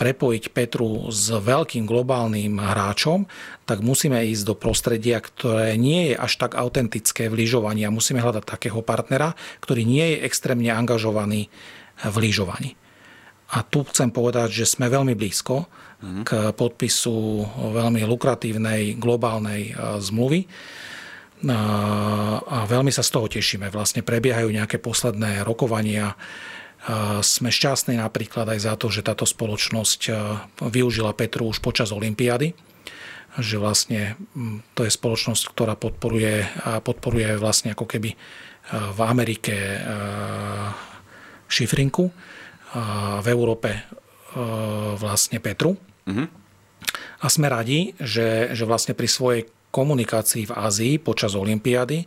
prepojiť Petru s veľkým globálnym hráčom, tak musíme ísť do prostredia, ktoré nie je až tak autentické v lyžovaní a musíme hľadať takého partnera, ktorý nie je extrémne angažovaný v lyžovaní. A tu chcem povedať, že sme veľmi blízko k podpisu veľmi lukratívnej globálnej e, zmluvy. A veľmi sa z toho tešíme. Vlastne prebiehajú nejaké posledné rokovania. Sme šťastní napríklad aj za to, že táto spoločnosť e, využila Petru už počas Olympiády že vlastne to je spoločnosť, ktorá podporuje, podporuje vlastne ako keby e, v Amerike šifrinku v Európe vlastne Petru. Uh-huh. A sme radi, že, že vlastne pri svojej komunikácii v Ázii počas Olympiády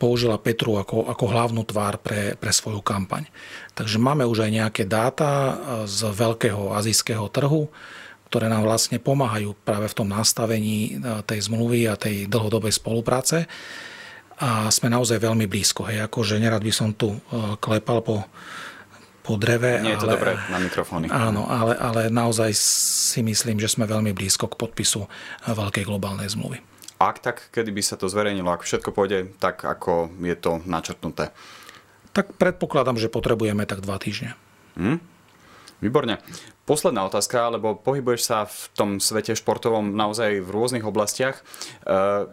použila Petru ako, ako hlavnú tvár pre, pre svoju kampaň. Takže máme už aj nejaké dáta z veľkého azijského trhu, ktoré nám vlastne pomáhajú práve v tom nastavení tej zmluvy a tej dlhodobej spolupráce. A sme naozaj veľmi blízko. Hej, akože nerad by som tu klepal po, po dreve. Nie je to ale, dobré na mikrofóny. Áno, ale, ale naozaj si myslím, že sme veľmi blízko k podpisu veľkej globálnej zmluvy. Ak tak, kedy by sa to zverejnilo, ak všetko pôjde tak, ako je to načrtnuté? Tak predpokladám, že potrebujeme tak dva týždne. Hm? Výborne. Posledná otázka, lebo pohybuješ sa v tom svete športovom naozaj v rôznych oblastiach. E,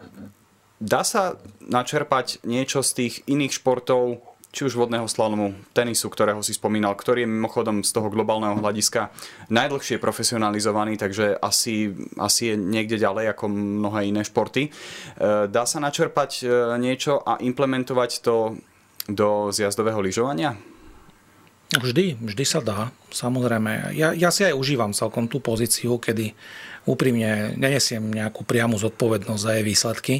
dá sa načerpať niečo z tých iných športov či už vodného slalomu, tenisu, ktorého si spomínal, ktorý je mimochodom z toho globálneho hľadiska najdlhšie profesionalizovaný, takže asi, asi je niekde ďalej ako mnohé iné športy. E, dá sa načerpať e, niečo a implementovať to do zjazdového lyžovania? Vždy, vždy sa dá, samozrejme. Ja, ja si aj užívam celkom tú pozíciu, kedy úprimne nenesiem nejakú priamu zodpovednosť za jej výsledky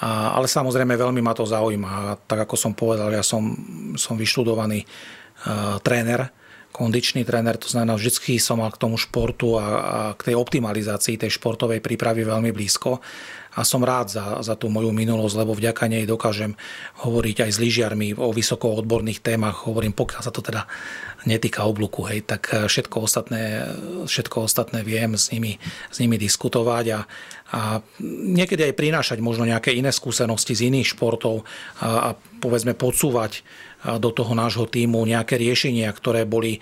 a, ale samozrejme veľmi ma to zaujíma. A tak ako som povedal, ja som, som vyštudovaný uh, tréner, kondičný tréner, to znamená, vždy som mal k tomu športu a, a k tej optimalizácii tej športovej prípravy veľmi blízko a som rád za, za tú moju minulosť, lebo vďaka nej dokážem hovoriť aj s lyžiarmi o vysoko odborných témach. Hovorím, pokiaľ sa to teda netýka oblúku, hej, tak všetko ostatné, všetko ostatné viem s nimi, s nimi diskutovať a, a niekedy aj prinášať možno nejaké iné skúsenosti z iných športov a, a povedzme podsúvať do toho nášho týmu nejaké riešenia, ktoré boli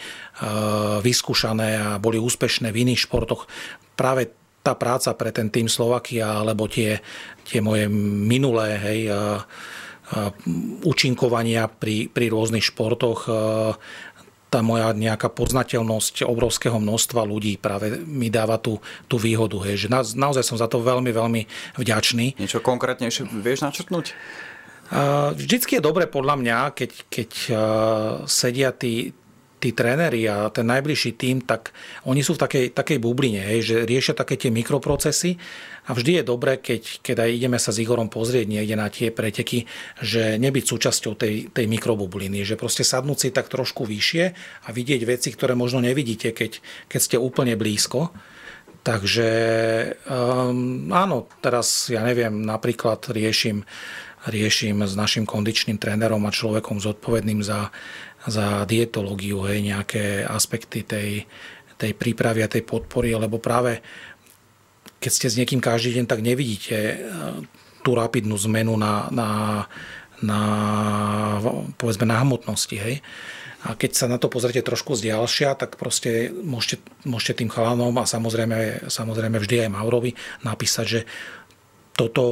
vyskúšané a boli úspešné v iných športoch. Práve tá práca pre ten tým Slovakia, alebo tie, tie moje minulé hej, účinkovania pri, pri rôznych športoch, tá moja nejaká poznateľnosť obrovského množstva ľudí práve mi dáva tú, tú výhodu. Hej, že na, naozaj som za to veľmi, veľmi vďačný. Niečo konkrétnejšie vieš načrtnúť? Vždycky je dobre podľa mňa, keď, keď sedia tí, tí tréneri a ten najbližší tým, tak oni sú v takej, takej bubline, hej, že riešia také tie mikroprocesy a vždy je dobré, keď, keď aj ideme sa s Igorom pozrieť niekde na tie preteky, že nebyť súčasťou tej, tej mikrobubliny, že proste sadnúť si tak trošku vyššie a vidieť veci, ktoré možno nevidíte, keď, keď ste úplne blízko. Takže um, áno, teraz ja neviem, napríklad riešim riešim s našim kondičným trénerom a človekom zodpovedným za, za dietológiu, hej, nejaké aspekty tej, tej prípravy a tej podpory, lebo práve keď ste s niekým každý deň, tak nevidíte e, tú rapidnú zmenu na, na, na povedzme na hmotnosti. Hej. A keď sa na to pozrite trošku z ďalšia, tak proste môžete, môžete tým chalanom a samozrejme, samozrejme vždy aj Maurovi napísať, že toto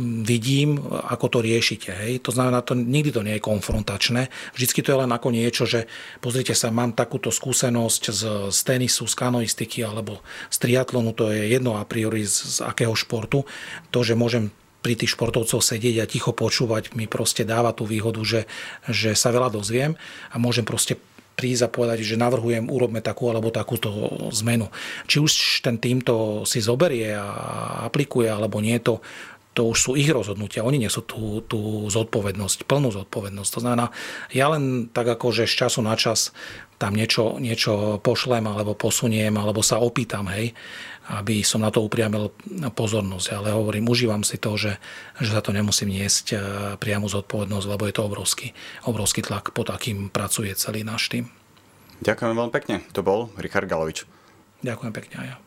vidím, ako to riešite. Hej. To znamená, to, nikdy to nie je konfrontačné. Vždycky to je len ako niečo, že pozrite sa, mám takúto skúsenosť z, z tenisu, z kanoistiky alebo z triatlonu, to je jedno a priori z, z akého športu. To, že môžem pri tých športovcov sedieť a ticho počúvať mi proste dáva tú výhodu, že, že sa veľa dozviem a môžem proste prísť a povedať, že navrhujem, urobme takú alebo takúto zmenu. Či už ten týmto si zoberie a aplikuje, alebo nie, to, to už sú ich rozhodnutia. Oni nesú tú, tú zodpovednosť, plnú zodpovednosť. To znamená, ja len tak ako, že z času na čas tam niečo, niečo pošlem alebo posuniem alebo sa opýtam, hej, aby som na to upriamil pozornosť. Ale hovorím, užívam si to, že, že za to nemusím niesť e, priamu zodpovednosť, lebo je to obrovský, obrovský tlak, pod akým pracuje celý náš tým. Ďakujem veľmi pekne. To bol Richard Galovič. Ďakujem pekne aj ja.